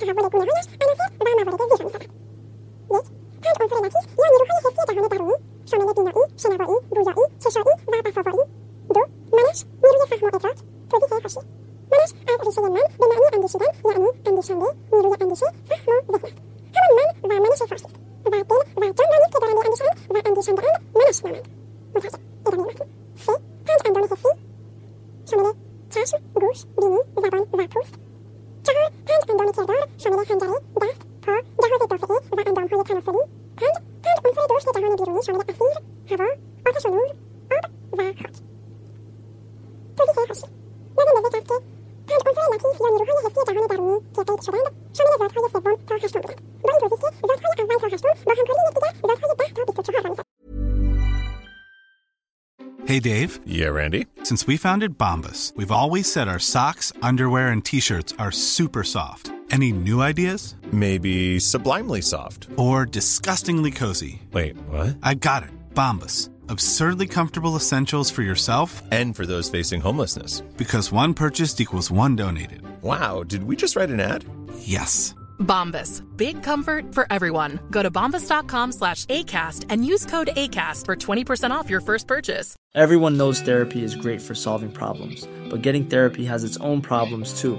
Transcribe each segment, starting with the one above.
Sahabat, 呀 Hey Dave, Yeah, Randy. since we founded Bombas, we've always said our socks, underwear, and t shirts are super soft. Any new ideas? Maybe sublimely soft. Or disgustingly cozy? Wait, what? I got it. Bombas. Absurdly comfortable essentials for yourself And for those facing homelessness. because one purchased equals one donated. Wow, did we just write an ad? Yes. Bombas. Big comfort for everyone. Go to bombas.com slash ACAST and use code ACAST for 20% off your first purchase. Everyone knows therapy is great for solving problems, but getting therapy has its own problems too,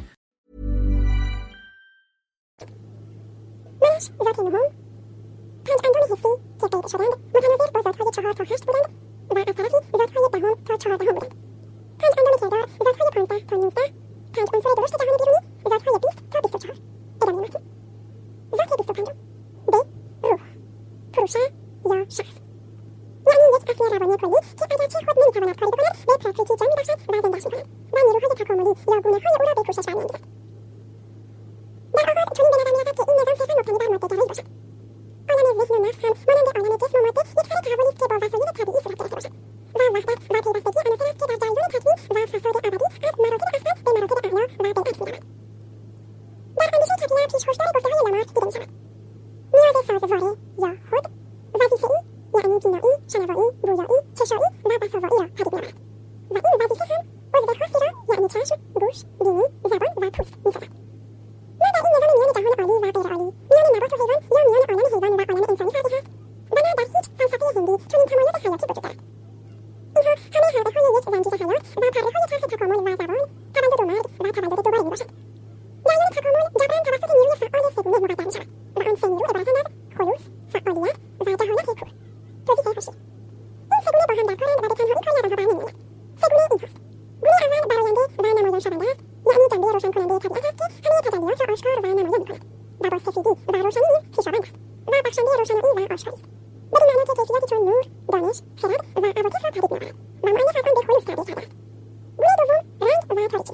سال تا هشت بودند و از طرفی ایزدهای دهم تا چهاردهم بودند پنج اندام کردار ایزدهای پانزده تا نوزده پنج عنصر درشت جهان بیرونی ایزدهای بیست تا بیست و چهار ادامه متن ذات بیست و پنجم به روح پروشه یا شخص یعنی یک اصل روانی کلی که اگرچه خود نمی‌تواند کاری بکند به تفکیکی جان میبخشد و زندهاش می‌کند و نیروهای تکاملی یا گونههای او را به کوشش برمیانگیزد در آغاز چنین به نظر می‌رسد که این نظام صرفا مبتنی بر مادهگرایی باشد حسن نفس هم مانند عالم جسم و ماده یک سر تحولی است که با وسایل طبیعی صورت گرفته باشد و وحدت و پیوستگی عناصر است که در جریان تکوین و فساد ابدی از مراتب اسفل به مراتب اعلا و بالعکس می‌رود در اندیشه کپلر پیشکشدار گفتههای لامارک دیده می‌شود نیاز سازواری یا خود وظیفهای یعنی بینایی شنوایی بویایی چشایی و تصوعی را پدید میآورد کننده طبیعت است که همه تجلیات را آشکار و نمایان می‌کند و با سفیدی و روشنی نیز خویشاوند است و بخشنده روشن و آشکاری است بدین معنا که کیفیتی چون نور دانش خرد و عواطف را پدید میآورد و مؤلف از آن به خلوص تعبیر کرده است گونه دوم رنگ و تاریکی است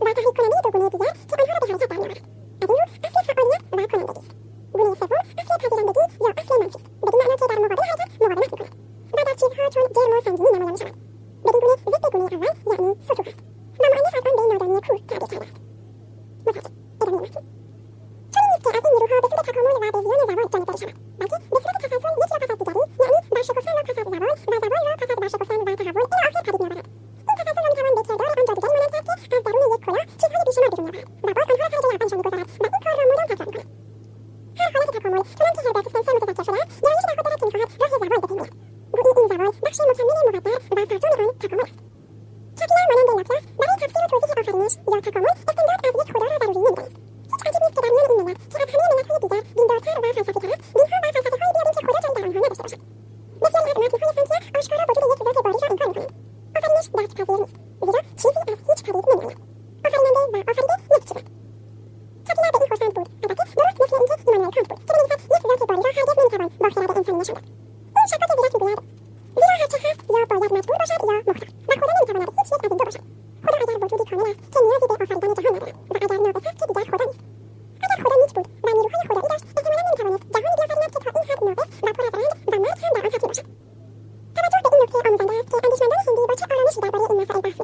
و تحریک کننده دو گونه دیگر که آنها را به حرکت درمیآورد از این رو اصل فعالیت و کنندگی است گونه سوم اصل پذیرندگی یا اصل منفی است 从下面 Nasz Karol potrzebuje jak wielkiej boli, że inkonie konie. Ofernisz dać azir list.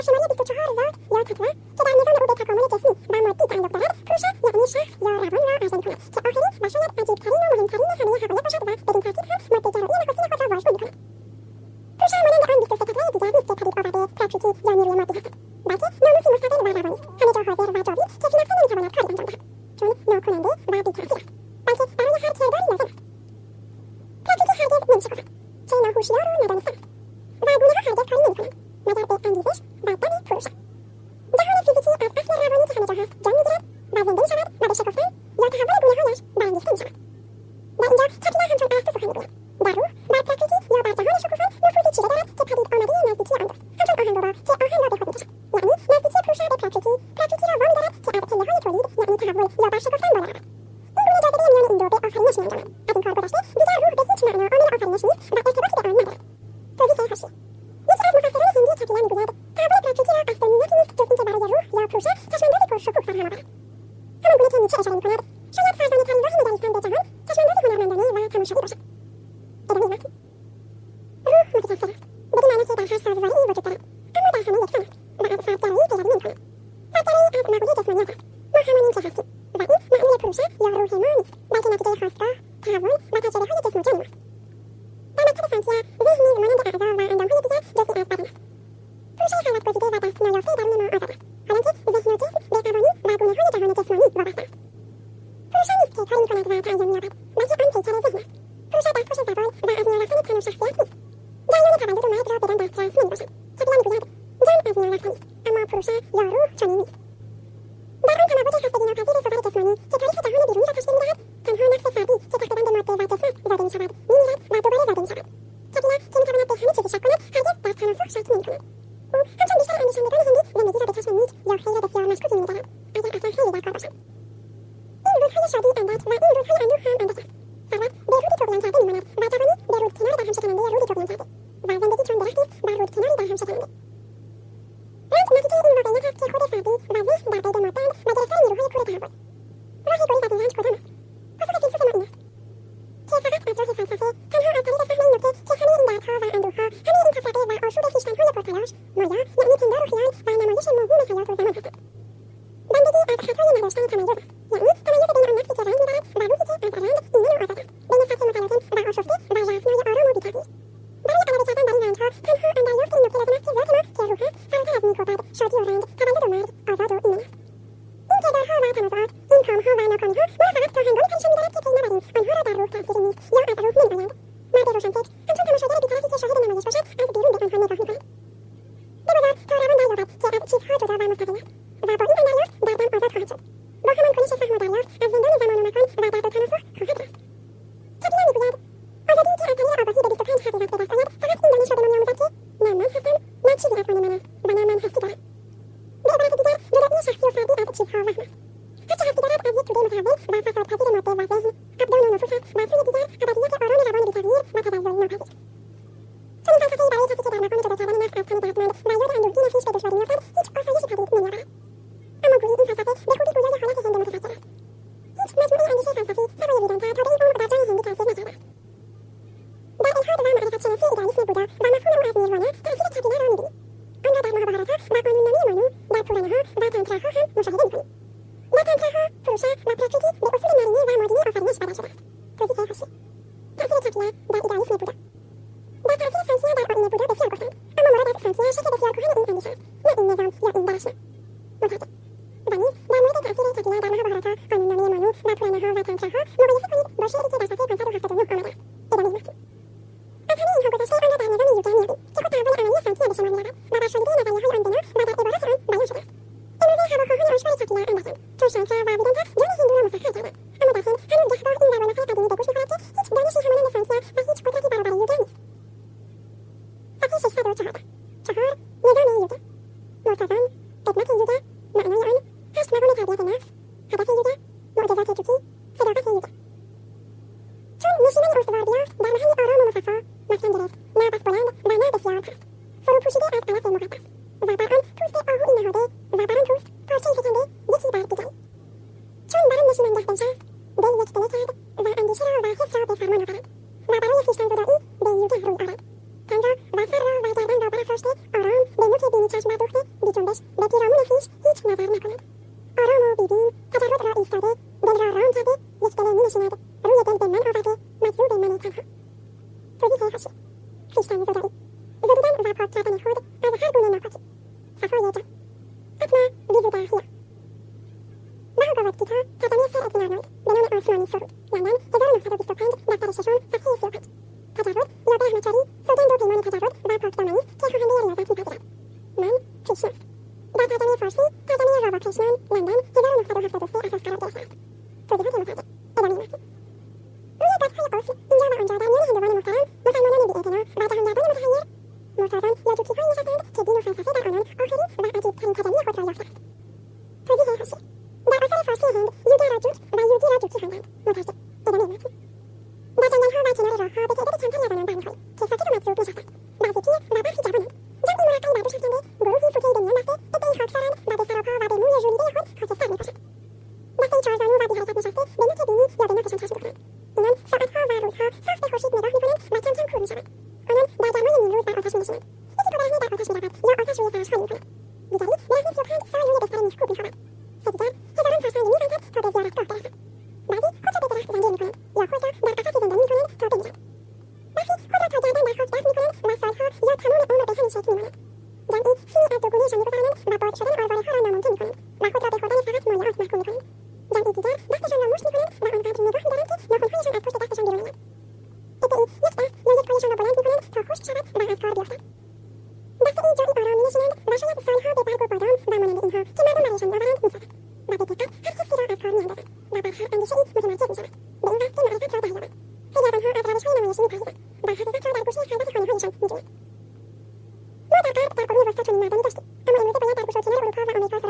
personalnya bisa cuhar zat ya takwa tidak nizam dan ubeka komunitasni bahwa kita dokteran perusak yakni syah ya rabun wa asan kuat seohini masyarakat ajib karino muhim karino harinya harinya perusak zat من بني شباب ما بيشكوا فيه يوم تهوى كان من شهور عشرة تدعوني معكم؟ روح ما تتعثرها バーチャーシンバシャ、チャビラングヤーデ、ジャンアズナラサミ、アマプロシャ、ヨーローチャニミス。how I know comic 那应该这样要应该是しう間、あるいは原点マルホバディ、マジズーベンマネーカーハ。次平和し、クリスタンズドリ、イゾルダングはポーチャー میرود یا آتش روی فرشها میزند دیگری به رغم سبحان سایه بستر مشکوک میخورد سه دیگر هزاران فرسنگ میراندد تا به زیارتگاه برود می‌زند و به دقت هر خصی را از کار میاندازد و بر هر اندیشهای متمرکز می‌شود به این وجه معرفت را دریابند خیابانها از روشهای نمایشی میپرهیزند و حقیقت را در گوشه خلوت خانههایشان میجویند ما در غرب در قرون وسطی چنین مردمی داشتیم اما امروزه باید در گوشاچینان اروپا و آمریکا